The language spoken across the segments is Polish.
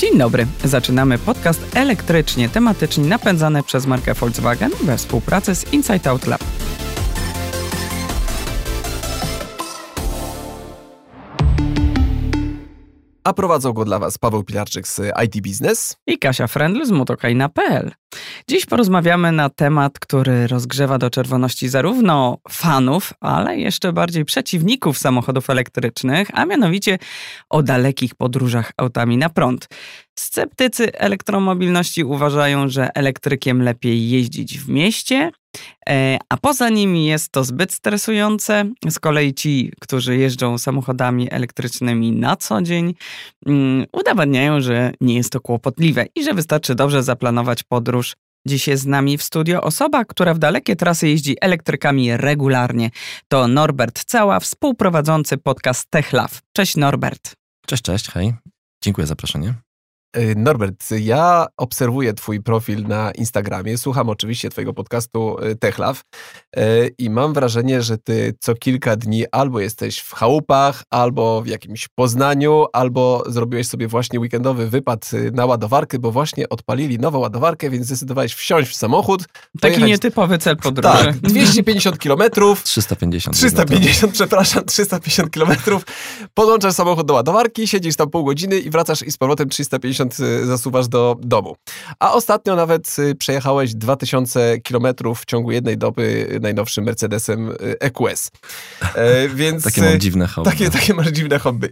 Dzień dobry. Zaczynamy podcast elektrycznie tematycznie napędzany przez markę Volkswagen we współpracy z Insight Out Lab. A prowadzą go dla Was Paweł Pilarczyk z IT Business i Kasia Frendl z motokajna.pl. Dziś porozmawiamy na temat, który rozgrzewa do czerwoności zarówno fanów, ale jeszcze bardziej przeciwników samochodów elektrycznych, a mianowicie o dalekich podróżach autami na prąd. Sceptycy elektromobilności uważają, że elektrykiem lepiej jeździć w mieście, a poza nimi jest to zbyt stresujące. Z kolei ci, którzy jeżdżą samochodami elektrycznymi na co dzień, mm, udowadniają, że nie jest to kłopotliwe i że wystarczy dobrze zaplanować podróż. Dziś jest z nami w studio osoba, która w dalekie trasy jeździ elektrykami regularnie. To Norbert Cała, współprowadzący podcast TechLove. Cześć Norbert. Cześć, cześć, hej. Dziękuję za zaproszenie. Y, Norbert, ja obserwuję Twój profil na Instagramie, słucham oczywiście Twojego podcastu y, TechLab y, i mam wrażenie, że Ty co kilka dni albo jesteś w chałupach, albo w jakimś Poznaniu, albo zrobiłeś sobie właśnie weekendowy wypad na ładowarkę, bo właśnie odpalili nową ładowarkę, więc zdecydowałeś wsiąść w samochód. Taki nietypowy cel podróży. Tak, 250 kilometrów. 350. 350, przepraszam, 350 kilometrów. Podłączasz samochód do ładowarki, siedzisz tam pół godziny i wracasz i z powrotem 350 Y, zasuwasz do domu. A ostatnio nawet y, przejechałeś 2000 kilometrów w ciągu jednej doby najnowszym Mercedesem EQS. E, więc, takie mam dziwne hobby. Takie, takie masz dziwne hobby.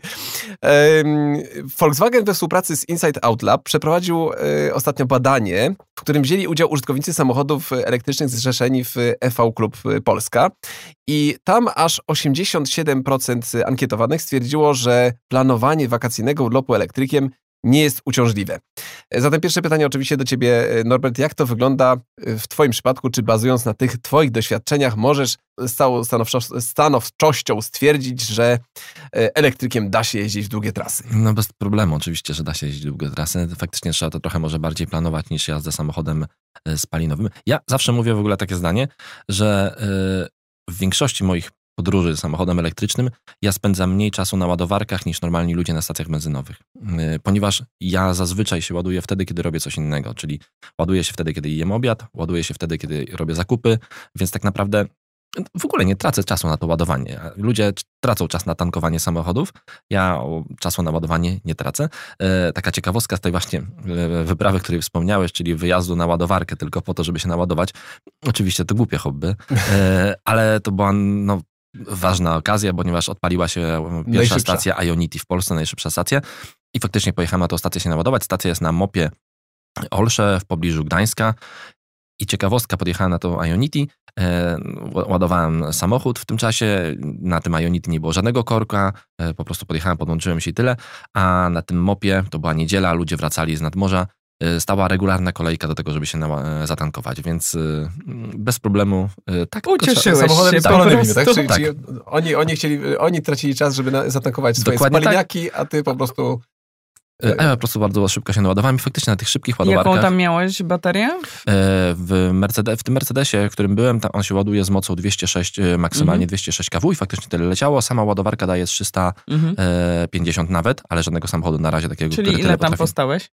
Volkswagen we współpracy z Inside Out Lab przeprowadził e, ostatnio badanie, w którym wzięli udział użytkownicy samochodów elektrycznych zrzeszeni w EV Klub Polska. I tam aż 87% ankietowanych stwierdziło, że planowanie wakacyjnego urlopu elektrykiem nie jest uciążliwe. Zatem pierwsze pytanie oczywiście do Ciebie, Norbert. Jak to wygląda w Twoim przypadku? Czy bazując na tych Twoich doświadczeniach możesz z całą stanowczością stwierdzić, że e, elektrykiem da się jeździć długie trasy? No bez problemu oczywiście, że da się jeździć długie trasy. Faktycznie trzeba to trochę może bardziej planować niż jazdę samochodem e, spalinowym. Ja zawsze mówię w ogóle takie zdanie, że e, w większości moich podróży samochodem elektrycznym, ja spędzam mniej czasu na ładowarkach niż normalni ludzie na stacjach benzynowych. Y, ponieważ ja zazwyczaj się ładuję wtedy, kiedy robię coś innego, czyli ładuję się wtedy, kiedy jem obiad, ładuję się wtedy, kiedy robię zakupy, więc tak naprawdę w ogóle nie tracę czasu na to ładowanie. Ludzie tracą czas na tankowanie samochodów. Ja czasu na ładowanie nie tracę. E, taka ciekawostka z tej właśnie e, wyprawy, której wspomniałeś, czyli wyjazdu na ładowarkę tylko po to, żeby się naładować. Oczywiście to głupie hobby, ale to była no, ważna okazja, ponieważ odpaliła się pierwsza stacja Ionity w Polsce, najszybsza stacja. I faktycznie pojechałem na tą stację się naładować. Stacja jest na Mopie Olsze w pobliżu Gdańska. I ciekawostka, podjechałem na tą Ionity, e, ładowałem samochód w tym czasie, na tym Ionity nie było żadnego korka, e, po prostu podjechałem, podłączyłem się i tyle, a na tym mopie, to była niedziela, ludzie wracali z nadmorza, stała regularna kolejka do tego, żeby się na, zatankować, więc y, bez problemu y, tak. Ucieszyłeś samochodem się spalonymi, tak? Czyli, tak. czyli oni, oni, chcieli, oni tracili czas, żeby na, zatankować swoje Dokładnie spaliniaki, tak. a ty po prostu... A ja po prostu bardzo szybko się naładowałem i faktycznie na tych szybkich ładowarkach... Jaką tam miałeś baterię? W, Mercedes, w tym Mercedesie, w którym byłem, tam on się ładuje z mocą 206, maksymalnie mhm. 206 kW i faktycznie tyle leciało. Sama ładowarka daje 350 mhm. nawet, ale żadnego samochodu na razie takiego, Czyli ile tam potrafi... postałeś?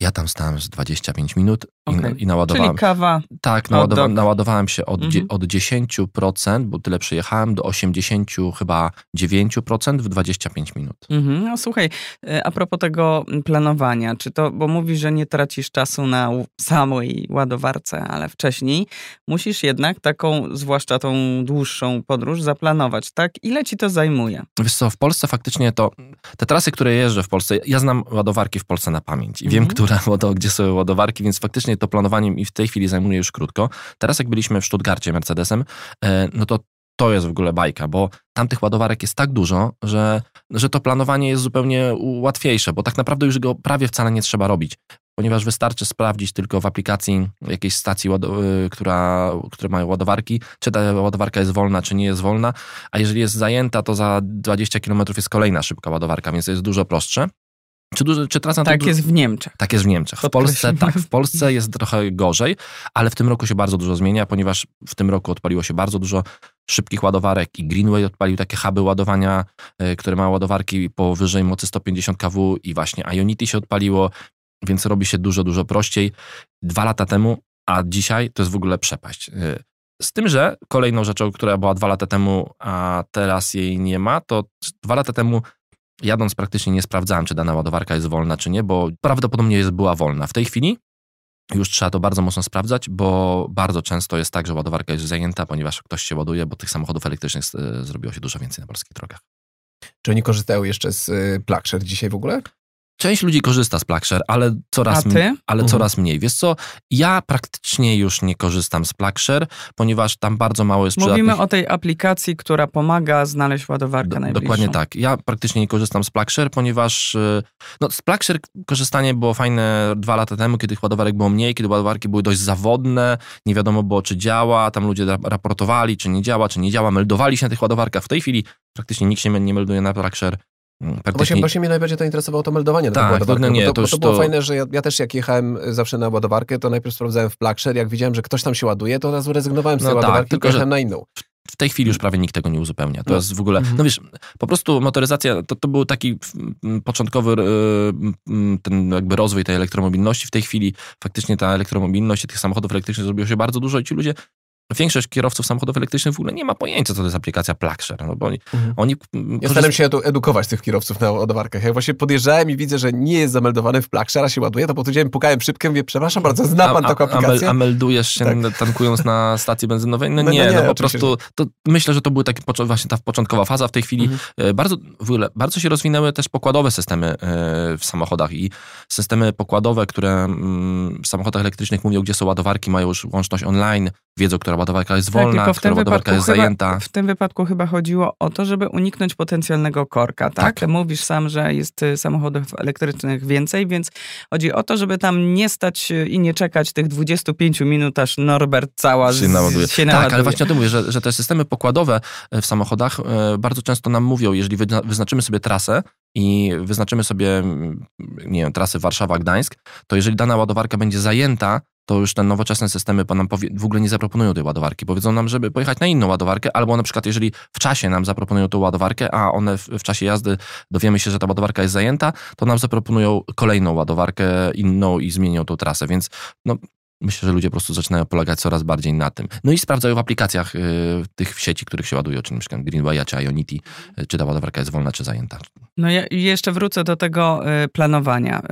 Ja tam stałem z 25 minut okay. i, i naładowałem. Czyli kawa. Tak, naładowa naładowałem się od, mhm. od 10%, bo tyle przyjechałem, do 80 chyba 9% w 25 minut. Mhm. No słuchaj, e, a propos tego planowania, czy to, bo mówisz, że nie tracisz czasu na samej ładowarce, ale wcześniej musisz jednak taką, zwłaszcza tą dłuższą podróż zaplanować, tak? Ile ci to zajmuje? Wiesz co, w Polsce faktycznie to, te trasy, które jeżdżę w Polsce, ja znam ładowarki w Polsce na pamięć i mhm. wiem, które które, gdzie są ładowarki, więc faktycznie to planowanie mi w tej chwili zajmuje już krótko. Teraz jak byliśmy w Stuttgarcie Mercedesem, e, no to to jest w ogóle bajka, bo tam tych ładowarek jest tak dużo, że, że to planowanie jest zupełnie łatwiejsze, bo tak naprawdę już go prawie wcale nie trzeba robić, ponieważ wystarczy sprawdzić tylko w aplikacji jakiejś stacji, y, która, które mają ładowarki, czy ta ładowarka jest wolna, czy nie jest wolna, a jeżeli jest zajęta, to za 20 km jest kolejna szybka ładowarka, więc jest dużo prostsze. Czy, duży, czy trasa tak jest w Niemczech. Tak jest w Niemczech. W Polsce, tak, w Polsce jest trochę gorzej, ale w tym roku się bardzo dużo zmienia, ponieważ w tym roku odpaliło się bardzo dużo szybkich ładowarek i Greenway odpalił takie huby ładowania, y, które ma ładowarki powyżej mocy 150 kW i właśnie Ionity się odpaliło, więc robi się dużo, dużo prościej. Dwa lata temu, a dzisiaj to jest w ogóle przepaść. Y, z tym, że kolejną rzeczą, która była dwa lata temu, a teraz jej nie ma, to dwa lata temu jadąc praktycznie nie sprawdzałem, czy dana ładowarka jest wolna, czy nie, bo prawdopodobnie jest, była wolna. W tej chwili już trzeba to bardzo mocno sprawdzać, bo bardzo często jest tak, że ładowarka jest zajęta, ponieważ ktoś się ładuje, bo tych samochodów elektrycznych e, zrobiło się dużo więcej na polskich drogach. Czy oni korzystają jeszcze z y, PlugShare dzisiaj w ogóle? Część ludzi korzysta z PlugShare, ale coraz, ale mhm. coraz mniej. Wiesz co, ja praktycznie już nie korzystam z PlugShare, ponieważ tam bardzo mało jest Mówimy przydatnych... o tej aplikacji, która pomaga znaleźć ładowarkę Do, najbliższą. Dokładnie tak. Ja praktycznie nie korzystam z PlugShare, ponieważ y, no, z PlugShare korzystanie było fajne dwa lata temu, kiedy tych ładowarek było mniej, kiedy ładowarki były dość zawodne, nie wiadomo było, czy działa, tam ludzie raportowali, czy nie działa, czy nie działa, meldowali się na tych ładowarkach. W tej chwili praktycznie nikt się nie melduje na PlugShare Praktycznie... Mm, właśnie, właśnie mnie najbardziej to interesowało to meldowanie tak, na ładowarkę. No nie, to, to, to było to... fajne, że ja, ja, też jak jechałem zawsze na ładowarkę, to najpierw sprawdzałem w Plugshare, jak widziałem, że ktoś tam się ładuje, to od razu rezygnowałem z tej no tak, ładowarki tylko, i jechałem na inną. W tej chwili już prawie nikt tego nie uzupełnia. To no. jest w ogóle, mhm. no wiesz, po prostu motoryzacja, to, to był taki początkowy ten jakby rozwój tej elektromobilności. W tej chwili faktycznie ta elektromobilność tych samochodów elektrycznych zrobiło się bardzo dużo i ci ludzie Większość kierowców samochodów elektrycznych w ogóle nie ma pojęcia, co to jest aplikacja PlugShare. No bo oni, mhm. oni ja staram się edukować tych kierowców na ładowarkach. Jak właśnie podjeżdżałem i widzę, że nie jest zameldowany w PlugShare, a się ładuje, to podchodziłem, pukałem szybkę, mówię, przepraszam bardzo, zna pan a, taką aplikację? A, meldujesz się tak. tankując na stacji benzynowej? No, no nie, no, nie, no po prostu to myślę, że to była właśnie ta początkowa faza. W tej chwili mhm. E, bardzo, w ogóle, bardzo się rozwinęły też pokładowe systemy e, w samochodach i systemy pokładowe, które mm, w samochodach elektrycznych mówią, gdzie są ładowarki, mają już łączność online, wiedzą, która ładowarka jest tak, wolna, tak, która ładowarka jest chyba, zajęta. W tym wypadku chyba chodziło o to, żeby uniknąć potencjalnego korka, tak? tak? Mówisz sam, że jest y, samochodów elektrycznych więcej, więc chodzi o to, żeby tam nie stać y, i nie czekać tych 25 minut, aż Norbert cała się naładuje. Się naładuje. Tak, ale właśnie o tym mówię, że, że te systemy pokładowe y, w samochodach bardzo często nam mówią, jeżeli wyznaczymy sobie trasę, i wyznaczymy sobie, mm, nie wiem, trasę Warszawa-Gdańsk, to jeżeli dana ładowarka będzie zajęta, to już te nowoczesne systemy nam w ogóle nie zaproponują tej ładowarki. Powiedzą nam, żeby pojechać na inną ładowarkę, albo na przykład jeżeli w czasie nam zaproponują tą ładowarkę, a one w, w czasie jazdy dowiemy się, że ta ładowarka jest zajęta, to nam zaproponują kolejną ładowarkę inną i zmienią tą trasę. Więc no, Myślę, że ludzie po prostu zaczynają polegać coraz bardziej na tym. No i sprawdzają w aplikacjach y, tych w sieci, których się ładują, czy na przykład Greenwaya, czy Ionity, y, czy ta ładowarka jest wolna, czy zajęta. No ja jeszcze wrócę do tego y, planowania,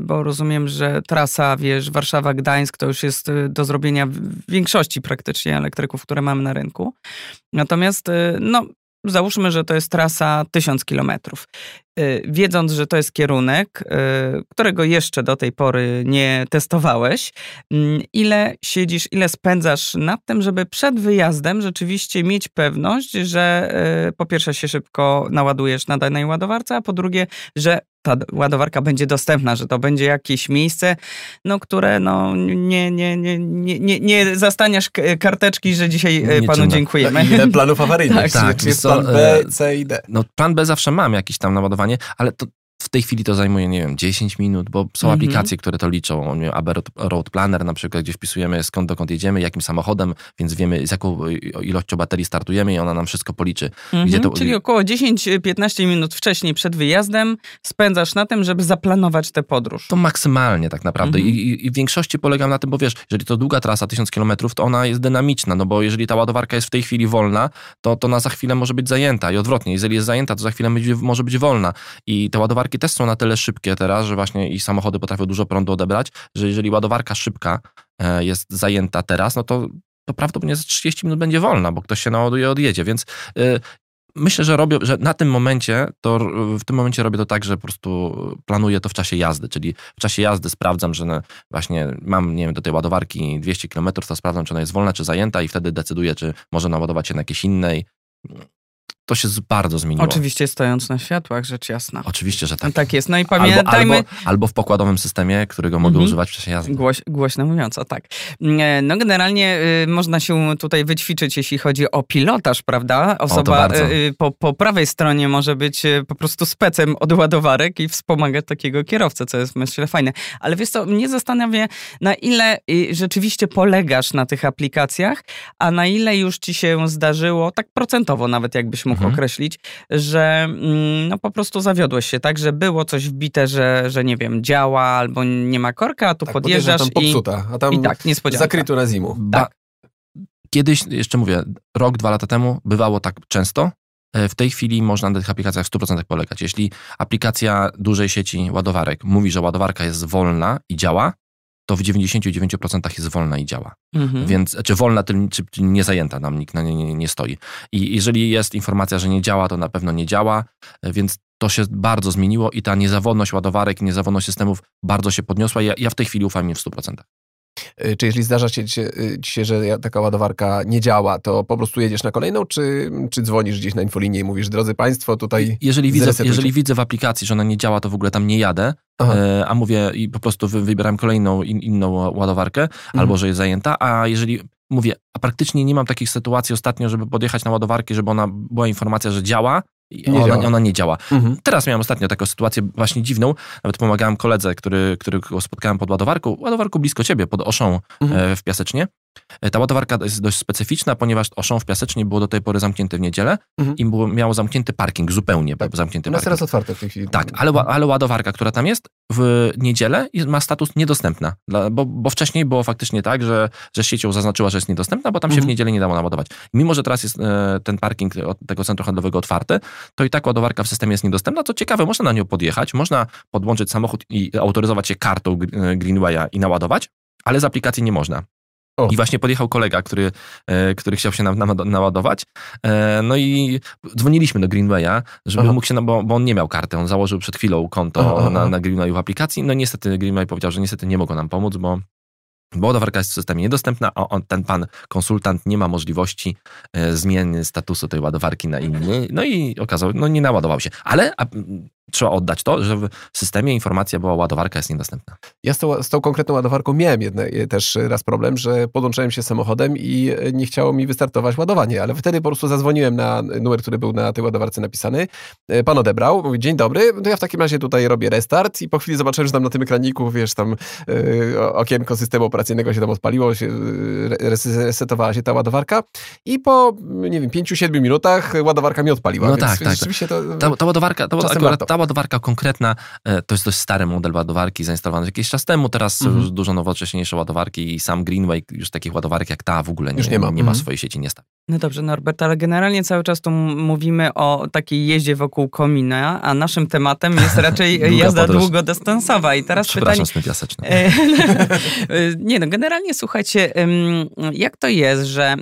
bo rozumiem, że trasa, wiesz, Warszawa-Gdańsk to już jest y, do zrobienia w większości praktycznie elektryków, które mamy na rynku. Natomiast, y, no, załóżmy, że to jest trasa 1000 kilometrów. Y, wiedząc, że to jest kierunek, y, którego jeszcze do tej pory nie testowałeś, mm, ile siedzisz, ile spędzasz nad tym, żeby przed wyjazdem rzeczywiście mieć pewność, że y, po pierwsze się szybko naładujesz na danej ładowarce, a po drugie, że ta ładowarka będzie dostępna, że to będzie jakieś miejsce, no, które no, nie, nie, nie, nie, nie, nie zastaniesz karteczki, że dzisiaj nie panu czynne. dziękujemy. Ile planów awaryjnych, tak, tak, jest plan B, C i D. No, plan B zawsze mam jakiś tam naładowanie, ale to w tej chwili to zajmuje, nie wiem, 10 minut, bo są -hmm. aplikacje, które to liczą. AB Road Planner na przykład, gdzie wpisujemy skąd dokąd jedziemy, jakim samochodem, więc wiemy z jaką ilością baterii startujemy i ona nam wszystko policzy. -hmm. to... Czyli około 10-15 minut wcześniej przed wyjazdem spędzasz na tym, żeby zaplanować tę podróż. To maksymalnie tak naprawdę -hmm. I, I, w większości polegam na tym, bo wiesz, jeżeli to długa trasa, 1000 km, to ona jest dynamiczna, no bo jeżeli ta ładowarka jest w tej chwili wolna, to, to ona za chwilę może być zajęta i odwrotnie, jeżeli jest zajęta, to za chwilę może być wolna i te ładowarki też są na tyle szybkie teraz, że właśnie i samochody potrafią dużo prądu odebrać, że jeżeli ładowarka szybka e, jest zajęta teraz, no to, to prawdopodobnie za 30 minut będzie wolna, bo ktoś się naładuje i odjedzie, więc e, myślę, że robię, że na tym momencie, to w tym momencie robię to tak, że po prostu planuję to w czasie jazdy, czyli w czasie jazdy sprawdzam, że właśnie mam, nie wiem, do tej ładowarki 200 km, to sprawdzam, czy ona jest wolna, czy zajęta i wtedy decyduję, czy może naładować się na jakiejś innej to się bardzo zmieniło. Oczywiście stojąc na światłach, rzecz jasna. Oczywiście, że tak. Tak jest. No i pamiętajmy... Albo, albo, albo w pokładowym systemie, którego mogę Mhm. używać w czasie jazdy. Głoś, głośno mówiąc, o tak. E, No generalnie y, można się tutaj wyćwiczyć, jeśli chodzi o pilotaż, prawda? Osoba bardzo. y, po, po prawej stronie może być y, po prostu specem od ładowarek i wspomagać takiego kierowcę, co jest myślę fajne. Ale wiesz co, mnie zastanawia, na ile y, rzeczywiście polegasz na tych aplikacjach, a na ile już ci się zdarzyło, tak procentowo nawet jakbyś mógł Mhm. określić, że mm, no po prostu zawiodłeś się, tak? Że było coś wbite, że, że nie wiem, działa albo nie ma korka, a tu Tak, podjeżdżasz tam i, popsuta, a tam i tak, niespodzianka. zakryto na zimu. Ba- Tak. Kiedyś, jeszcze mówię, rok, dwa lata temu bywało tak często. E, W tej chwili można na tych aplikacjach w 100% polegać. Jeśli aplikacja dużej sieci ładowarek mówi, że ładowarka jest wolna i działa, to w 99% jest wolna i działa. Mhm. Więc, czy wolna, czy, nie zajęta, nam nikt na nie, nie, nie stoi. I jeżeli jest informacja, że nie działa, to na pewno nie działa, więc to się bardzo zmieniło i ta niezawodność ładowarek, niezawodność systemów bardzo się podniosła. Ja, ja w tej chwili ufam im w 100%. Y, Czy jeśli zdarza się ci, ci się, że taka ładowarka nie działa, to po prostu jedziesz na kolejną, czy, czy dzwonisz gdzieś na infolinię i mówisz, drodzy Państwo, tutaj... Jeżeli widzę, jeżeli widzę w aplikacji, że ona nie działa, to w ogóle tam nie jadę, Aha. e, a mówię i po prostu wy, wybieram kolejną in, inną ładowarkę, Mhm. albo że jest zajęta, a jeżeli mówię, a praktycznie nie mam takich sytuacji ostatnio, żeby podjechać na ładowarkę, żeby ona była informacja, że działa, i Nie ona, działa. ona nie działa. Mhm. Teraz miałem ostatnio taką sytuację właśnie dziwną. Nawet pomagałem koledze, który, którego spotkałem pod ładowarką, ładowarką blisko ciebie, pod Oszą Mhm. e, w Piasecznie. E, Ta ładowarka jest dość specyficzna, ponieważ Oszą w Piasecznie było do tej pory zamknięte w niedzielę Mhm. i było, miało zamknięty parking, zupełnie Tak. zamknięty nas parking. teraz otwarte w tej chwili. Tak, ale, ale ładowarka, która tam jest w niedzielę ma status niedostępna, bo, bo wcześniej było faktycznie tak, że, że siecią zaznaczyła, że jest niedostępna, bo tam się Mhm. w niedzielę nie dało naładować. Mimo, że teraz jest e, ten parking od tego centrum handlowego otwarty, to i tak ładowarka w systemie jest niedostępna. Co ciekawe, można na nią podjechać, można podłączyć samochód i autoryzować się kartą e, Greenwaya i naładować, ale z aplikacji nie można. O. I właśnie podjechał kolega, który, e, który chciał się na, na, naładować. E, no i dzwoniliśmy do Greenwaya, żeby Aha. mógł się, bo, bo on nie miał karty. On założył przed chwilą konto aha. na, na Greenwayu w aplikacji. No niestety Greenway powiedział, że niestety nie mogą nam pomóc, bo bo ładowarka jest w systemie niedostępna, a on, ten pan konsultant nie ma możliwości e, zmiany statusu tej ładowarki na inny. No i okazał, no nie naładował się. Ale a, trzeba oddać to, że w systemie informacja była, ładowarka jest niedostępna. Ja z tą, z tą konkretną ładowarką miałem jedne, też raz problem, że podłączyłem się samochodem i e, nie chciało mi wystartować ładowanie, ale wtedy po prostu zadzwoniłem na numer, który był na tej ładowarce napisany. E, Pan odebrał, mówi, dzień dobry, to ja w takim razie tutaj robię restart i po chwili zobaczyłem, że tam na tym ekraniku, wiesz, tam o- okienko systemu operacyjnego się tam odpaliło, się, res- resetowała się ta ładowarka i po, nie wiem, 5-7 minutach ładowarka mi odpaliła. No tak, tak. Rzeczywiście to... Ta, ta ładowarka, ta, akurat ta ładowarka konkretna, e, to jest dość stary model ładowarki, zainstalowany jakiś czas temu, teraz Mhm. już dużo nowocześniejsze ładowarki i sam Greenway już takich ładowarek jak ta w ogóle nie, Już nie ma. nie ma Mhm. swojej sieci, nie stawia. No dobrze, Norbert, ale generalnie cały czas tu mówimy o takiej jeździe wokół komina, a naszym tematem jest raczej jazda podróż. długodystansowa. I teraz pytanie... Przepraszam, jaseczny. E, Nie no, generalnie słuchajcie, jak to jest, że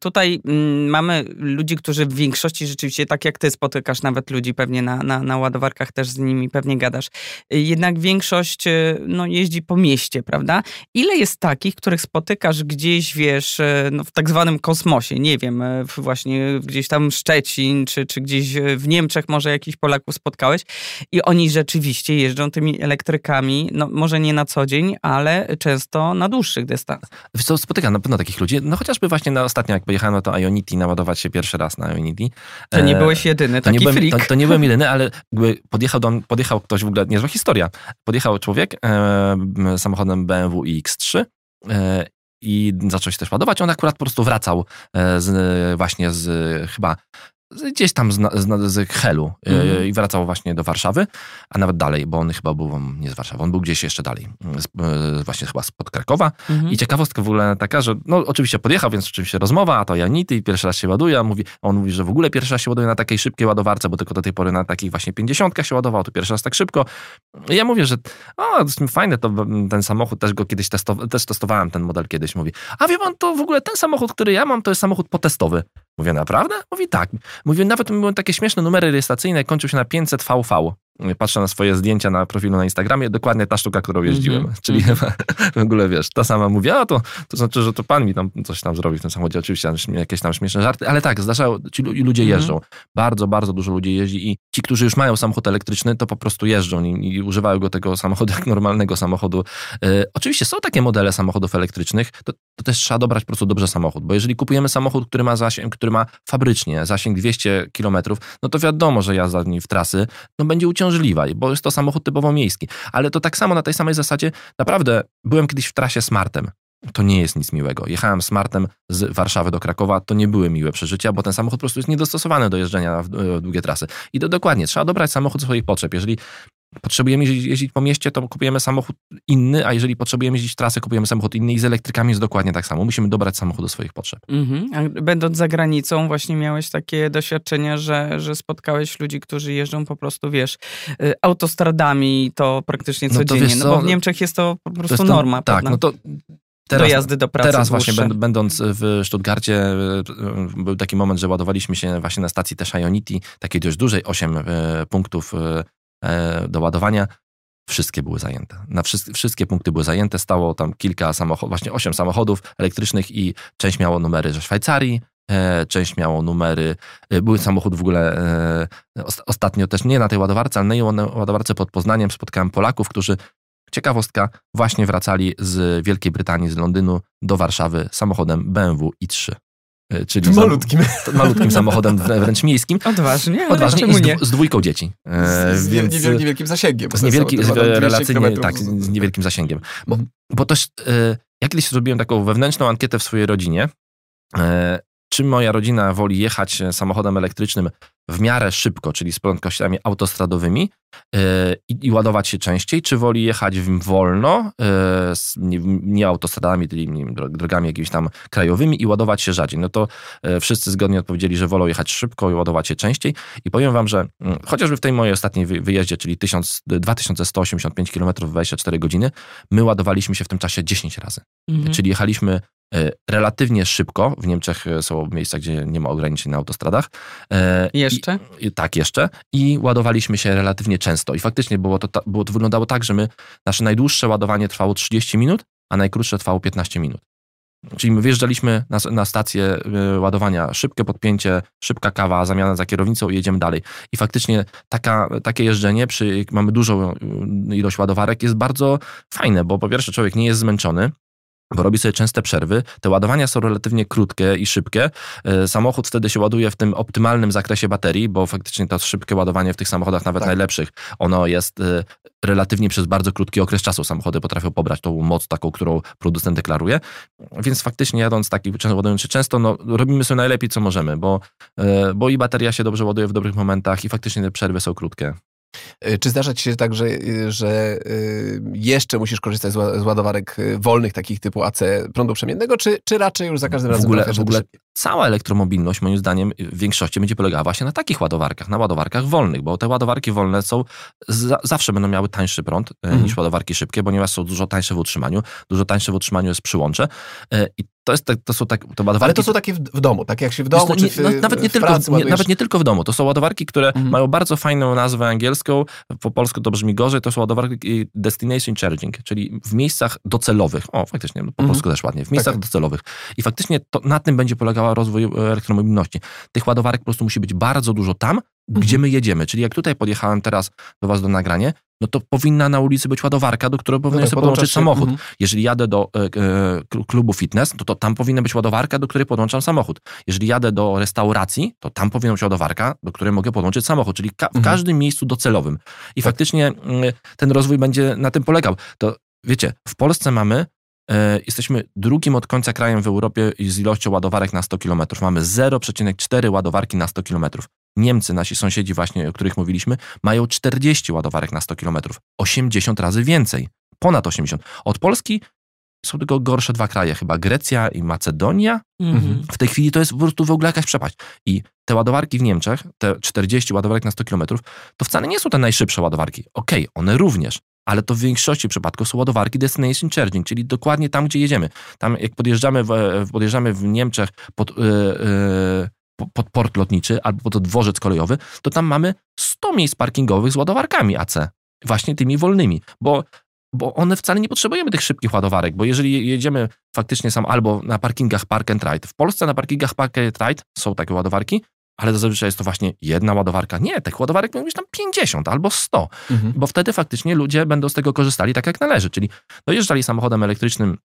tutaj mamy ludzi, którzy w większości rzeczywiście, tak jak ty spotykasz nawet ludzi pewnie na, na, na ładowarkach, też z nimi pewnie gadasz, y, jednak większość y, no, jeździ po mieście, prawda? Ile jest takich, których spotykasz gdzieś, wiesz, y, no, w tak zwanym kosmosie, nie wiem, właśnie gdzieś tam Szczecin, czy, czy gdzieś w Niemczech może jakichś Polaków spotkałeś i oni rzeczywiście jeżdżą tymi elektrykami, no może nie na co dzień, ale często na dłuższych dystansach. Wiesz co, spotykam na pewno takich ludzi, no chociażby właśnie na ostatnio, jak pojechałem na to Ionity, naładować się pierwszy raz na Ionity. To nie E, byłeś jedyny To nie, taki byłem, freak. to, to nie byłem jedyny, ale podjechał, do, podjechał ktoś, w ogóle niezła historia. Podjechał człowiek e, samochodem BMW iX3 e, i zaczął się też ładować. On akurat po prostu wracał e, z, właśnie z chyba gdzieś tam z, z, z Helu Mhm. i wracał właśnie do Warszawy, a nawet dalej, bo on chyba był nie z Warszawy, on był gdzieś jeszcze dalej, z, e, właśnie chyba spod Krakowa. Mhm. I ciekawostka w ogóle taka, że no oczywiście podjechał, więc oczywiście rozmowa, a to Janity pierwszy raz się ładuje, a mówi, on mówi, że w ogóle pierwszy raz się ładuje na takiej szybkiej ładowarce, bo tylko do tej pory na takich właśnie 50 się ładował, to pierwszy raz tak szybko. I ja mówię, że o, to fajne to ten samochód, też go kiedyś też testowałem ten model kiedyś, mówi, a wie pan, to w ogóle ten samochód, który ja mam, to jest samochód potestowy. Mówię, naprawdę? Mówi, tak. Mówię, nawet były takie śmieszne numery rejestracyjne, kończył się na 500 VV. patrzę na swoje zdjęcia na profilu na Instagramie, dokładnie ta sztuka, którą jeździłem. Mm -hmm. Czyli mm -hmm. w ogóle, wiesz, ta sama mówi, a to, to znaczy, że to pan mi tam coś tam zrobił w tym samochodzie. Oczywiście jakieś tam śmieszne żarty, ale tak, zdarzało, ci ludzie mhm. jeżdżą. Mm -hmm. Bardzo, bardzo dużo ludzi jeździ i ci, którzy już mają samochód elektryczny, to po prostu jeżdżą i, i używają go tego samochodu jak normalnego samochodu. E, oczywiście są takie modele samochodów elektrycznych, to, to też trzeba dobrać po prostu dobrze samochód, bo jeżeli kupujemy samochód, który ma zasięg, który ma fabrycznie zasięg 200 km, no to wiadomo, że jazda w trasy no będzie uciążliwa, bo jest to samochód typowo miejski. Ale to tak samo na tej samej zasadzie, naprawdę byłem kiedyś w trasie Smartem. To nie jest nic miłego. Jechałem Smartem z Warszawy do Krakowa, to nie były miłe przeżycia, bo ten samochód po prostu jest niedostosowany do jeżdżenia w, w długie trasy. I to dokładnie, trzeba dobrać samochód swoich potrzeb. Jeżeli potrzebujemy jeździć, jeździć, po mieście, to kupujemy samochód inny, a jeżeli potrzebujemy jeździć trasę, kupujemy samochód inny i z elektrykami jest dokładnie tak samo. Musimy dobrać samochód do swoich potrzeb. Mhm. A będąc za granicą, właśnie miałeś takie doświadczenie, że, że spotkałeś ludzi, którzy jeżdżą po prostu, wiesz, y, autostradami to praktycznie codziennie. No, to no bo w Niemczech jest to po prostu to jest norma. tak, no to Teraz, dojazdy do pracy. Teraz dłuższe. właśnie będąc w Stuttgarcie y, y, był taki moment, że ładowaliśmy się właśnie na stacji też Ionity, takiej dość dużej, 8 punktów E, do ładowania. Wszystkie były zajęte. Na wszystkie, wszystkie punkty były zajęte. Stało tam kilka samochodów, właśnie osiem samochodów elektrycznych i część miało numery ze Szwajcarii, e, część miało numery, e, był samochód w ogóle ostatnio też nie na tej ładowarce, ale na ładowarce pod Poznaniem spotkałem Polaków, którzy Ciekawostka, właśnie wracali z Wielkiej Brytanii, z Londynu do Warszawy samochodem BMW i3. E, czyli malutkim. malutkim samochodem wręcz miejskim. Odważnie, Odważnie i z, nie? z dwójką dzieci. E, z, więc, z niewielkim zasięgiem. Z niewielkim, relacyjnie, tak, z niewielkim zasięgiem. Bo, bo też, e, ja kiedyś zrobiłem taką wewnętrzną ankietę w swojej rodzinie, czy moja rodzina woli jechać samochodem elektrycznym w miarę szybko, czyli z prędkościami autostradowymi yy, i, ładować się częściej, czy woli jechać wolno, yy, z, nie, nie, autostradami, czyli nie drogami jakimiś tam krajowymi i ładować się rzadziej. No to yy, wszyscy zgodnie odpowiedzieli, że wolą jechać szybko i ładować się częściej. I powiem wam, że mm, chociażby w tej mojej ostatniej wyjeździe, czyli 1000, 2185 km w 24 godziny, my ładowaliśmy się w tym czasie 10 razy. Mhm. Czyli jechaliśmy E, relatywnie szybko. W Niemczech e, są miejsca, gdzie nie ma ograniczeń na autostradach. E, jeszcze? I, tak, jeszcze. I ładowaliśmy się relatywnie często. I faktycznie było to, było to wyglądało tak, że my, nasze najdłuższe ładowanie trwało 30 minut, a najkrótsze trwało 15 minut. Czyli my wjeżdżaliśmy na, na stację ładowania, szybkie podpięcie, szybka kawa, zamiana za kierownicą i jedziemy dalej. I faktycznie taka, takie jeżdżenie, przy, mamy dużą ilość ładowarek, jest bardzo fajne, bo po pierwsze człowiek nie jest zmęczony, bo robi sobie częste przerwy. Te ładowania są relatywnie krótkie i szybkie. E, samochód wtedy się ładuje w tym optymalnym zakresie baterii, bo faktycznie to szybkie ładowanie w tych samochodach, nawet tak. najlepszych, ono jest e, relatywnie przez bardzo krótki okres czasu. Samochody potrafią pobrać tą moc taką, którą producent deklaruje. Więc faktycznie jadąc taki, ładując się często, no, robimy sobie najlepiej, co możemy, bo, e, bo i bateria się dobrze ładuje w dobrych momentach i faktycznie te przerwy są krótkie. E, czy zdarza ci się tak, że, e, że e, jeszcze musisz korzystać z ładowarek wolnych, takich typu AC prądu przemiennego, czy, czy raczej już za każdym razem? W ogóle, w ogóle cała elektromobilność, moim zdaniem, w większości będzie polegała właśnie na takich ładowarkach, na ładowarkach wolnych, bo te ładowarki wolne są, za, zawsze będą miały tańszy prąd mhm. niż ładowarki szybkie, ponieważ są dużo tańsze w utrzymaniu, dużo tańsze w utrzymaniu jest przyłącze i to, jest, to są tak, to ładowarki... Ale to są takie w, w, domu, tak jak się w domu, czy w, no, nawet, nie w tylko, nie, nawet nie tylko w domu. To są ładowarki, które mhm. mają bardzo fajną nazwę angielską, po polsku to brzmi gorzej, to są ładowarki destination charging, czyli w miejscach docelowych. O, faktycznie, po mhm. polsku też ładnie, w miejscach tak. docelowych. I faktycznie to, na tym będzie polegała rozwój elektromobilności. Tych ładowarek po prostu musi być bardzo dużo tam, gdzie mhm. my jedziemy. Czyli jak tutaj podjechałem teraz do was do nagrania, no to powinna na ulicy być ładowarka, do której powinien no sobie podłączyć się. samochód. Mhm. Jeżeli jadę do e, e, klubu fitness, to, to tam powinna być ładowarka, do której podłączam samochód. Jeżeli jadę do restauracji, to tam powinna być ładowarka, do której mogę podłączyć samochód, czyli ka w mhm. każdym miejscu docelowym. I tak. faktycznie mm, ten rozwój będzie na tym polegał. To wiecie, w Polsce mamy Jesteśmy drugim od końca krajem w Europie z ilością ładowarek na 100 km. Mamy 0,4 ładowarki na 100 km. Niemcy, nasi sąsiedzi właśnie, o których mówiliśmy, mają 40 ładowarek na 100 km. 80 razy więcej. Ponad 80. Od Polski są tylko gorsze dwa kraje, chyba Grecja i Macedonia. Mhm. W tej chwili to jest po prostu w ogóle jakaś przepaść. I te ładowarki w Niemczech, te 40 ładowarek na 100 km, to wcale nie są te najszybsze ładowarki. Okej, okay, one również, ale to w większości przypadków są ładowarki destination charging, czyli dokładnie tam, gdzie jedziemy. Tam jak podjeżdżamy w, podjeżdżamy w Niemczech pod, yy, yy, pod port lotniczy albo pod dworzec kolejowy, to tam mamy 100 miejsc parkingowych z ładowarkami AC, właśnie tymi wolnymi, bo bo one wcale nie potrzebujemy tych szybkich ładowarek, bo jeżeli jedziemy faktycznie sam albo na parkingach Park and Ride, w Polsce na parkingach Park and Ride są takie ładowarki, ale zazwyczaj jest to właśnie jedna ładowarka. Nie, tych ładowarek powinno być tam 50 albo 100, mhm. bo wtedy faktycznie ludzie będą z tego korzystali tak jak należy, czyli dojeżdżali samochodem elektrycznym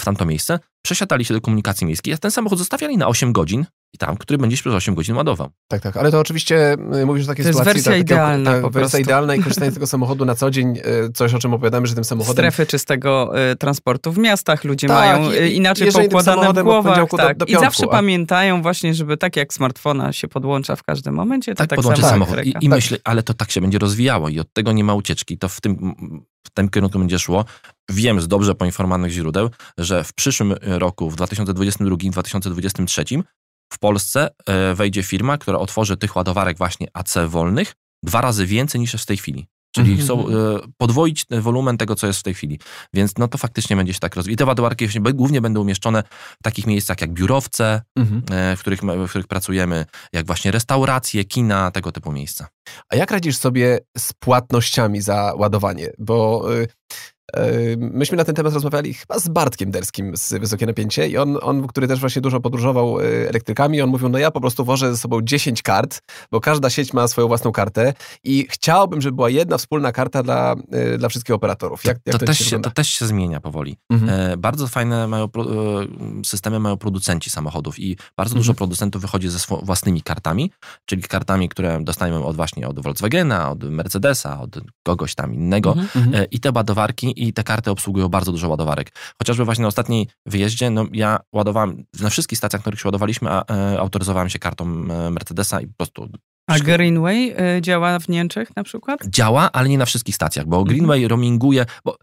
w tamto miejsce, przesiadali się do komunikacji miejskiej, a ten samochód zostawiali na 8 godzin i tam, który będziesz przez 8 godzin ładował. Tak, tak, ale to oczywiście y, mówisz o takiej to sytuacji. To jest wersja tak, idealna tak, po Wersja idealna i korzystanie z tego samochodu na co dzień, y, coś o czym opowiadamy, że tym samochodem... Strefy czystego y, transportu w miastach ludzie tak, mają i, inaczej poukładane w głowach. Tak, do, do I zawsze a... pamiętają właśnie, żeby tak jak smartfona się podłącza w każdym momencie, to tak, tak podłączy samo samochód. I, i tak. myślę, ale to tak się będzie rozwijało i od tego nie ma ucieczki. To w tym, w tym kierunku będzie szło. Wiem z dobrze poinformowanych źródeł, że w przyszłym roku, w 2022-2023 w Polsce e, wejdzie firma, która otworzy tych ładowarek właśnie AC wolnych dwa razy więcej niż jest w tej chwili. Czyli mm -hmm. chcą e, podwoić wolumen tego, co jest w tej chwili. Więc no to faktycznie będzie się tak rozwijać. I te ładowarki głównie będą umieszczone w takich miejscach jak biurowce, mm -hmm. w, których, w których pracujemy, jak właśnie restauracje, kina, tego typu miejsca. A jak radzisz sobie z płatnościami za ładowanie? Bo y, Myśmy na ten temat rozmawiali chyba z Bartkiem Derskim z Wysokie Napięcie i on, on, który też właśnie dużo podróżował y, elektrykami, on mówił, no ja po prostu wożę ze sobą 10 kart, bo każda sieć ma swoją własną kartę i chciałbym, żeby była jedna wspólna karta dla, y, dla wszystkich operatorów. Jak, jak to, to, też się, to też się zmienia powoli. Mhm. E, bardzo fajne mają, e, systemy mają producenci samochodów i bardzo mhm. dużo producentów wychodzi ze własnymi kartami, czyli kartami, które dostajemy od właśnie od Volkswagena, od Mercedesa, od kogoś tam innego mhm. e, i te ładowarki i te karty obsługują bardzo dużo ładowarek. Chociażby właśnie na ostatniej wyjeździe, no ja ładowałem, na wszystkich stacjach, na których się ładowaliśmy, a, e, autoryzowałem się kartą e, Mercedesa i po prostu a Greenway y, działa w Niemczech na przykład? Działa, ale nie na wszystkich stacjach, bo mhm. Greenway roaminguje, bo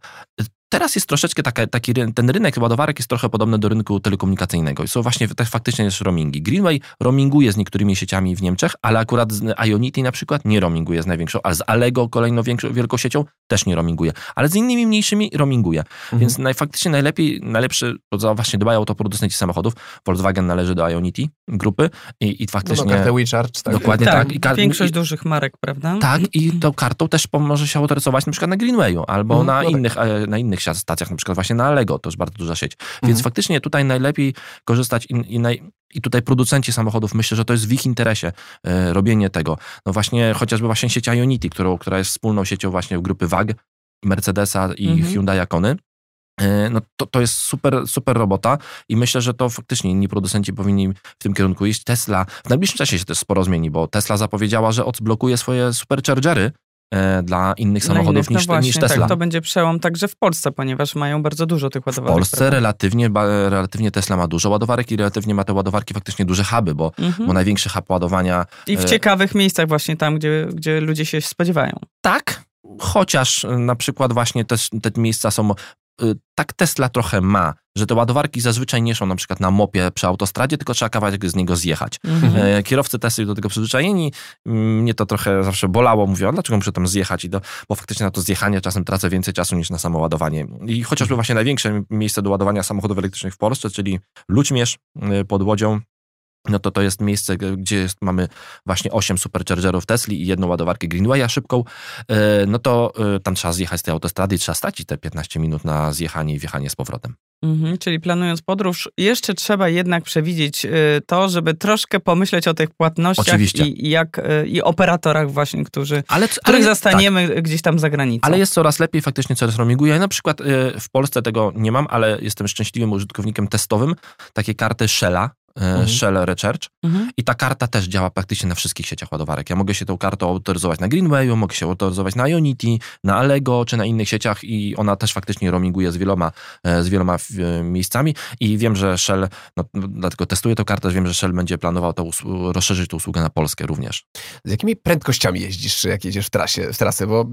Teraz jest troszeczkę taka, taki, ten rynek ładowarek jest trochę podobny do rynku telekomunikacyjnego. I są właśnie też faktycznie jest roamingi. Greenway roaminguje z niektórymi sieciami w Niemczech, ale akurat z Ionity na przykład nie roaminguje z największą, a z Allego kolejną większą, wielką siecią też nie roaminguje. Ale z innymi mniejszymi roaminguje. Mhm. Więc naj, faktycznie najlepiej, najlepszy, właśnie dbają o to producenci samochodów. Volkswagen należy do Ionity grupy i, i faktycznie... No, kartę WeCharge. Tak. Dokładnie tak. tak. I kar- Większość i, dużych marek, prawda? Tak i tą kartą też może się autoryzować na przykład na Greenwayu albo mhm. na, no innych, tak. Na innych stacjach, na przykład właśnie na Allego, to jest bardzo duża sieć. Więc mhm. faktycznie tutaj najlepiej korzystać i, i, naj, i tutaj producenci samochodów, myślę, że to jest w ich interesie e, robienie tego. No właśnie chociażby właśnie sieć Ionity, którą, która jest wspólną siecią właśnie grupy WAG, Mercedesa i mhm. Hyundai Akony. E, no to, to jest super, super robota i myślę, że to faktycznie inni producenci powinni w tym kierunku iść. Tesla, w najbliższym czasie się też sporo zmieni, bo Tesla zapowiedziała, że odblokuje swoje superchargery dla innych samochodów innych, no niż, właśnie, niż Tesla. Tak, to będzie przełom także w Polsce, ponieważ mają bardzo dużo tych ładowarek. W Polsce relatywnie, relatywnie Tesla ma dużo ładowarek i relatywnie ma te ładowarki faktycznie duże huby, bo, mhm. bo największy hub ładowania... I w e, ciekawych miejscach właśnie tam, gdzie, gdzie ludzie się spodziewają. Tak, chociaż na przykład właśnie te, te miejsca są tak Tesla trochę ma, że te ładowarki zazwyczaj nie są na przykład na mopie przy autostradzie, tylko trzeba kawałek z niego zjechać. Mhm. E, kierowcy Tesla do tego przyzwyczajeni. Mnie to trochę zawsze bolało. Mówię, a dlaczego muszę tam zjechać? I do, bo faktycznie na to zjechanie czasem tracę więcej czasu niż na samo ładowanie. I chociażby właśnie największe miejsce do ładowania samochodów elektrycznych w Polsce, czyli Ludźmierz y, pod Łodzią, no to to jest miejsce, gdzie jest, mamy właśnie 8 superchargerów Tesli i jedną ładowarkę Greenwaya szybką, e, no to e, tam trzeba zjechać z tej autostrady i trzeba stracić te 15 minut na zjechanie i wjechanie z powrotem. Mhm, czyli planując podróż, jeszcze trzeba jednak przewidzieć e, to, żeby troszkę pomyśleć o tych płatnościach Oczywiście. I, jak, i operatorach właśnie, którzy, ale, których ale, zastaniemy tak. gdzieś tam za granicą. Ale jest coraz lepiej, faktycznie coraz roaminguje. Ja na przykład w Polsce tego nie mam, ale jestem szczęśliwym użytkownikiem testowym takiej karty Shella, mhm. Shell Recharge mhm. i ta karta też działa praktycznie na wszystkich sieciach ładowarek. Ja mogę się tą kartą autoryzować na Greenwayu, mogę się autoryzować na Ionity, na Allego czy na innych sieciach i ona też faktycznie roaminguje z wieloma, e, z wieloma e, miejscami i wiem, że Shell, no, dlatego testuję tę kartę, wiem, że Shell będzie planował to rozszerzyć tę usługę na Polskę również. Z jakimi prędkościami jeździsz, jak jedziesz w trasie, w trasy? Bo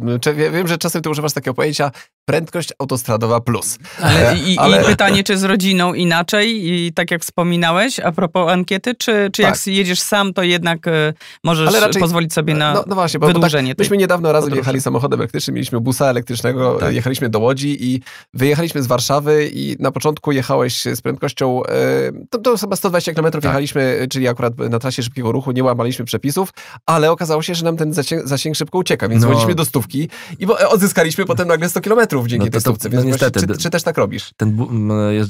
wiem, że czasem ty używasz takiego pojęcia prędkość autostradowa plus. Ale, i, ale... I, pytanie, czy z rodziną inaczej i tak jak wspominałeś, a propos ankiety, czy, czy tak. jak jedziesz sam, to jednak y, możesz raczej, pozwolić sobie na no, no właśnie, bo, wydłużenie. Bo tak, myśmy niedawno razem podróży. jechali samochodem elektrycznym, mieliśmy busa elektrycznego, tak. jechaliśmy do Łodzi i wyjechaliśmy z Warszawy i na początku jechałeś z prędkością, y, to, to chyba 120 km tak. jechaliśmy, czyli akurat na trasie szybkiego ruchu, nie łamaliśmy przepisów, ale okazało się, że nam ten zasięg, zasięg szybko ucieka, więc no. do stówki i odzyskaliśmy potem nagle 100 km dzięki no tej stówce, więc no niestety, czy, czy, też tak robisz? Ten bu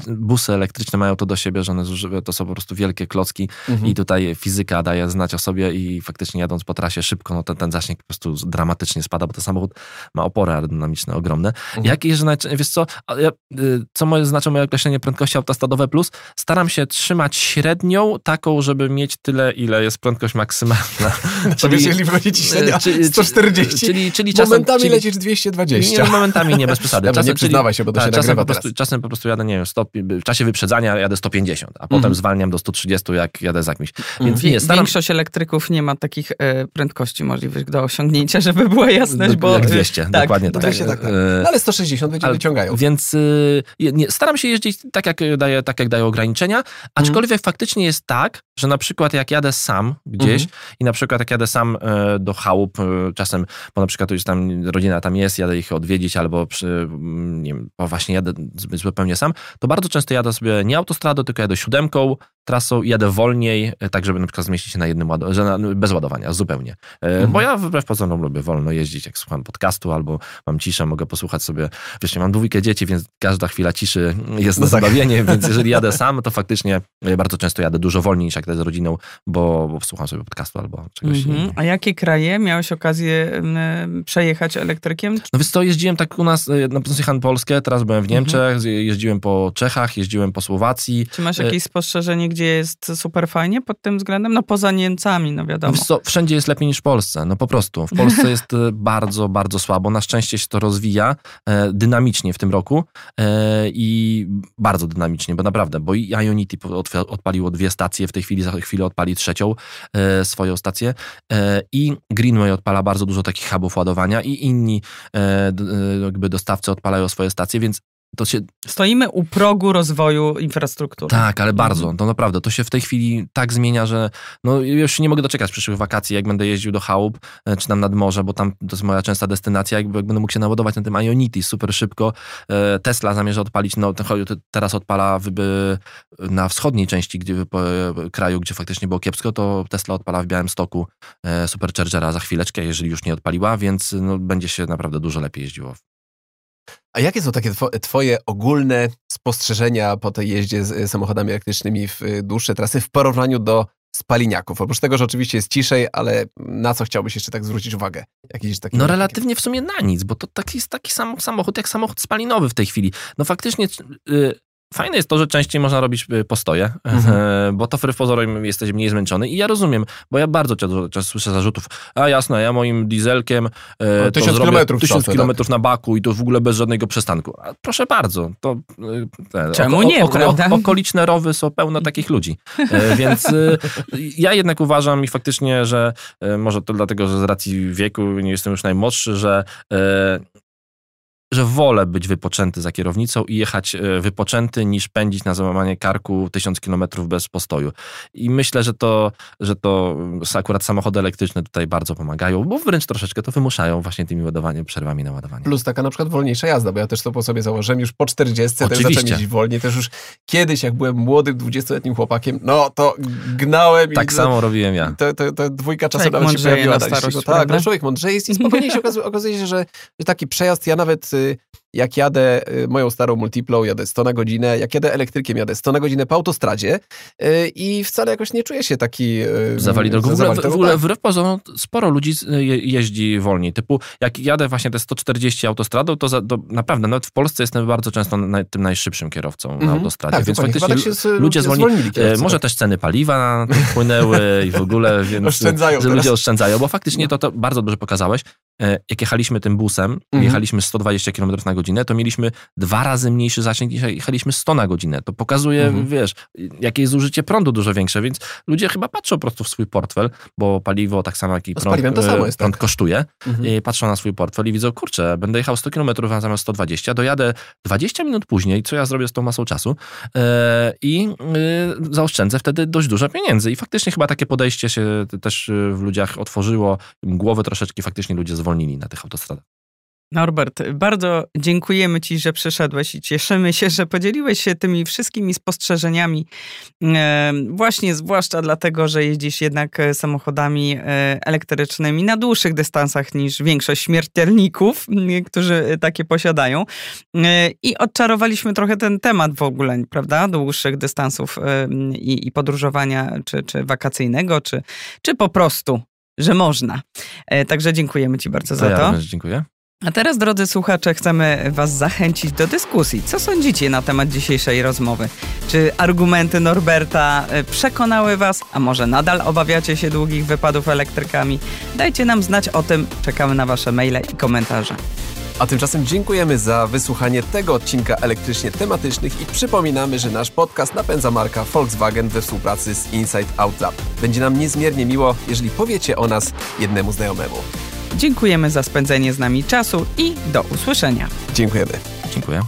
busy elektryczne mają to do siebie, że one to są po prostu wielkie klocki mhm. i tutaj fizyka daje znać o sobie i faktycznie jadąc po trasie szybko, no ten, ten zasięg po prostu dramatycznie spada, bo ten samochód ma opory aerodynamiczne ogromne. Mhm. Jak jeżeli, wiesz co, y, co moje, znaczy moje określenie prędkości autostradowe plus, staram się trzymać średnią taką, żeby mieć tyle, ile jest prędkość maksymalna. czyli, jeżeli wychodzi ci średnia 140, czyli, czyli czasem, momentami czyli, lecisz 220. Nie, momentami nie, bez przesady. Czasem, nie przyznawaj się, bo to się czasem po, prostu, czasem po prostu jadę, nie wiem, stop, w czasie wyprzedzania jadę 150, a potem mm. zwalniam do 130, jak jadę za kimś. Mhm. Więc nie, staram... Większość elektryków nie ma takich e, prędkości możliwych do osiągnięcia, żeby była jasność, bo... Jak 200, tak, dokładnie tak. 200, tak, tak. No, ale 160 będzie ale, wyciągają. Więc e, nie, staram się jeździć tak jak, daje, tak, jak dają ograniczenia, aczkolwiek mm. faktycznie jest tak, że na przykład jak jadę sam gdzieś mm. i na przykład jak jadę sam e, do chałup, e, czasem, bo na przykład już tam rodzina tam jest, jadę ich odwiedzić albo przy, nie wiem, właśnie jadę zupełnie sam, to bardzo często jadę sobie nie autostradą, tylko jadę siódemką, trasą i jadę wolniej, e, tak żeby na przykład zmieścić się na jednym ładowaniu, bez ładowania, zupełnie. Mhm. Bo ja wbrew pozorom lubię wolno jeździć, jak słucham podcastu albo mam ciszę, mogę posłuchać sobie, wiesz, mam dwójkę dzieci, więc każda chwila ciszy jest no na tak. zabawienie, więc jeżeli jadę sam, to faktycznie bardzo często jadę dużo wolniej niż jak jadę z rodziną, bo, bo słucham sobie podcastu albo czegoś mhm. A jakie kraje miałeś okazję przejechać elektrykiem? No więc to jeździłem tak u nas, e, na pewno jechałem Polskę, teraz byłem w mhm. Niemczech, mhm. jeździłem po Czechach, jeździłem po Słowacji. Czy masz jakieś spostrzeżenie, gdzie jest super fajnie pod tym względem? No poza Niemcami, no wiadomo. Co, wszędzie jest lepiej niż w Polsce, no po prostu. W Polsce jest e, bardzo, bardzo słabo. Na szczęście się to rozwija e, dynamicznie w tym roku e, i bardzo dynamicznie, bo naprawdę, bo i Ionity odpaliło dwie stacje, w tej chwili za chwilę odpali trzecią e, swoją stację e, i Greenway odpala bardzo dużo takich hubów ładowania i inni e, jakby dostawcy odpalają swoje stacje, więc to się... Stoimy u progu rozwoju infrastruktury. Tak, ale bardzo. To naprawdę. To się w tej chwili tak zmienia, że no, już nie mogę doczekać przyszłych wakacji, jak będę jeździł do chałup, e, czy tam nad morze, bo tam to jest moja częsta destynacja, jak, jak będę mógł się naładować na tym Ionity super szybko. E, Tesla zamierza odpalić, no teraz odpala wyby na wschodniej części gdzie, kraju, gdzie faktycznie było kiepsko, to Tesla odpala w Białym Stoku e, Superchargera za chwileczkę, jeżeli już nie odpaliła, więc no, będzie się naprawdę dużo lepiej jeździło a jakie są takie twoje ogólne spostrzeżenia po tej jeździe z y, samochodami elektrycznymi w y, dłuższe trasy w porównaniu do spaliniaków? Oprócz tego, że oczywiście jest ciszej, ale na co chciałbyś jeszcze tak zwrócić uwagę? Jakiś taki, no relatywnie w sumie na nic, bo to taki jest taki sam samochód jak samochód spalinowy w tej chwili. No faktycznie y, Fajne jest to, że częściej można robić y, postoje, mhm. bo to wbrew pozorom jesteś mniej zmęczony i ja rozumiem, bo ja bardzo często słyszę zarzutów, a jasne, ja moim dieselkiem e, tysiąc kilometrów, tysiąc kilometrów tak? na baku i to w ogóle bez żadnego przystanku. A proszę bardzo, to te, Czemu oko, nie, oko, prawda? okoliczne rowy są pełne takich ludzi, e, więc e, ja jednak uważam i faktycznie, że może to dlatego, że z racji wieku nie jestem już najmłodszy, że że wolę być wypoczęty za kierownicą i jechać e, wypoczęty niż pędzić na załamanie karku tysiąc kilometrów bez postoju. I myślę, że to, że to akurat samochody elektryczne tutaj bardzo pomagają, bo wręcz troszeczkę to wymuszają właśnie tymi ładowaniem, przerwami na ładowanie. Plus taka na przykład wolniejsza jazda, bo ja też to po sobie założyłem już po 40, Oczywiście. też zacząłem jeździć wolniej. Też już kiedyś, jak byłem młodym, 20-letnim chłopakiem, no to gnałem. Tak samo robiłem ja. To, to, to dwójka czasem nawet się pojawiła. Na starość, tak, no człowiek mądrzej jest i spokojnie się okazuje, okazuje się, że, że taki przejazd, ja nawet jak jadę y, moją starą multiplą, jadę 100 na godzinę, jak jadę elektrykiem, jadę 100 na godzinę po autostradzie y, i wcale jakoś nie czuję się taki... Y, zawali drogą. W ogóle, w ogóle tak. wbrew pozorom sporo ludzi jeździ wolniej. Typu, jak jadę właśnie te 140 autostradą, to, za, to naprawdę, nawet w Polsce jestem bardzo często na, tym najszybszym kierowcą mm -hmm. na mhm. autostradzie, tak, więc faktycznie tak z, ludzie zwolnili. Może tak. też ceny paliwa płynęły i w ogóle, więc oszczędzają ludzie oszczędzają, bo faktycznie no. to, to bardzo dobrze pokazałeś. E, jak jechaliśmy tym busem, Mhm. jechaliśmy 120 km na godzinę, to mieliśmy dwa razy mniejszy zasięg niż jechaliśmy 100 na godzinę. To pokazuje, Mhm. wiesz, jakie jest zużycie prądu dużo większe, więc ludzie chyba patrzą po prostu w swój portfel, bo paliwo tak samo jak i No prąd, paliwem to samo e, jest, prąd tak. kosztuje. Mhm. I patrzą na swój portfel i widzą, kurczę, będę jechał 100 km zamiast 120, dojadę 20 minut później, co ja zrobię z tą masą czasu e, i e, zaoszczędzę wtedy dość dużo pieniędzy. I faktycznie chyba takie podejście się też e, w ludziach otworzyło, im głowy troszeczkę faktycznie ludzie zwolnili na tych autostradach. Norbert, bardzo dziękujemy Ci, że przyszedłeś i cieszymy się, że podzieliłeś się tymi wszystkimi spostrzeżeniami. E, właśnie, zwłaszcza dlatego, że jeździsz jednak e, samochodami e, elektrycznymi na dłuższych dystansach niż większość śmiertelników, m, którzy takie posiadają. I odczarowaliśmy trochę ten temat w ogóle, prawda? Dłuższych dystansów i, i podróżowania, czy, czy wakacyjnego, czy, czy po prostu, że można. E, Także dziękujemy Ci bardzo za ja to. również dziękuję. A teraz, drodzy słuchacze, chcemy Was zachęcić do dyskusji. Co sądzicie na temat dzisiejszej rozmowy? Czy argumenty Norberta e, przekonały Was, a może nadal obawiacie się długich wypadów elektrykami? Dajcie nam znać o tym. Czekamy na Wasze maile i komentarze. A tymczasem dziękujemy za wysłuchanie tego odcinka elektrycznie tematycznych i przypominamy, że nasz podcast napędza marka Volkswagen we współpracy z Inside Out Lab. Będzie nam niezmiernie miło, jeżeli powiecie o nas jednemu znajomemu. Dziękujemy za spędzenie z nami czasu i do usłyszenia. Dziękujemy. Dziękuję.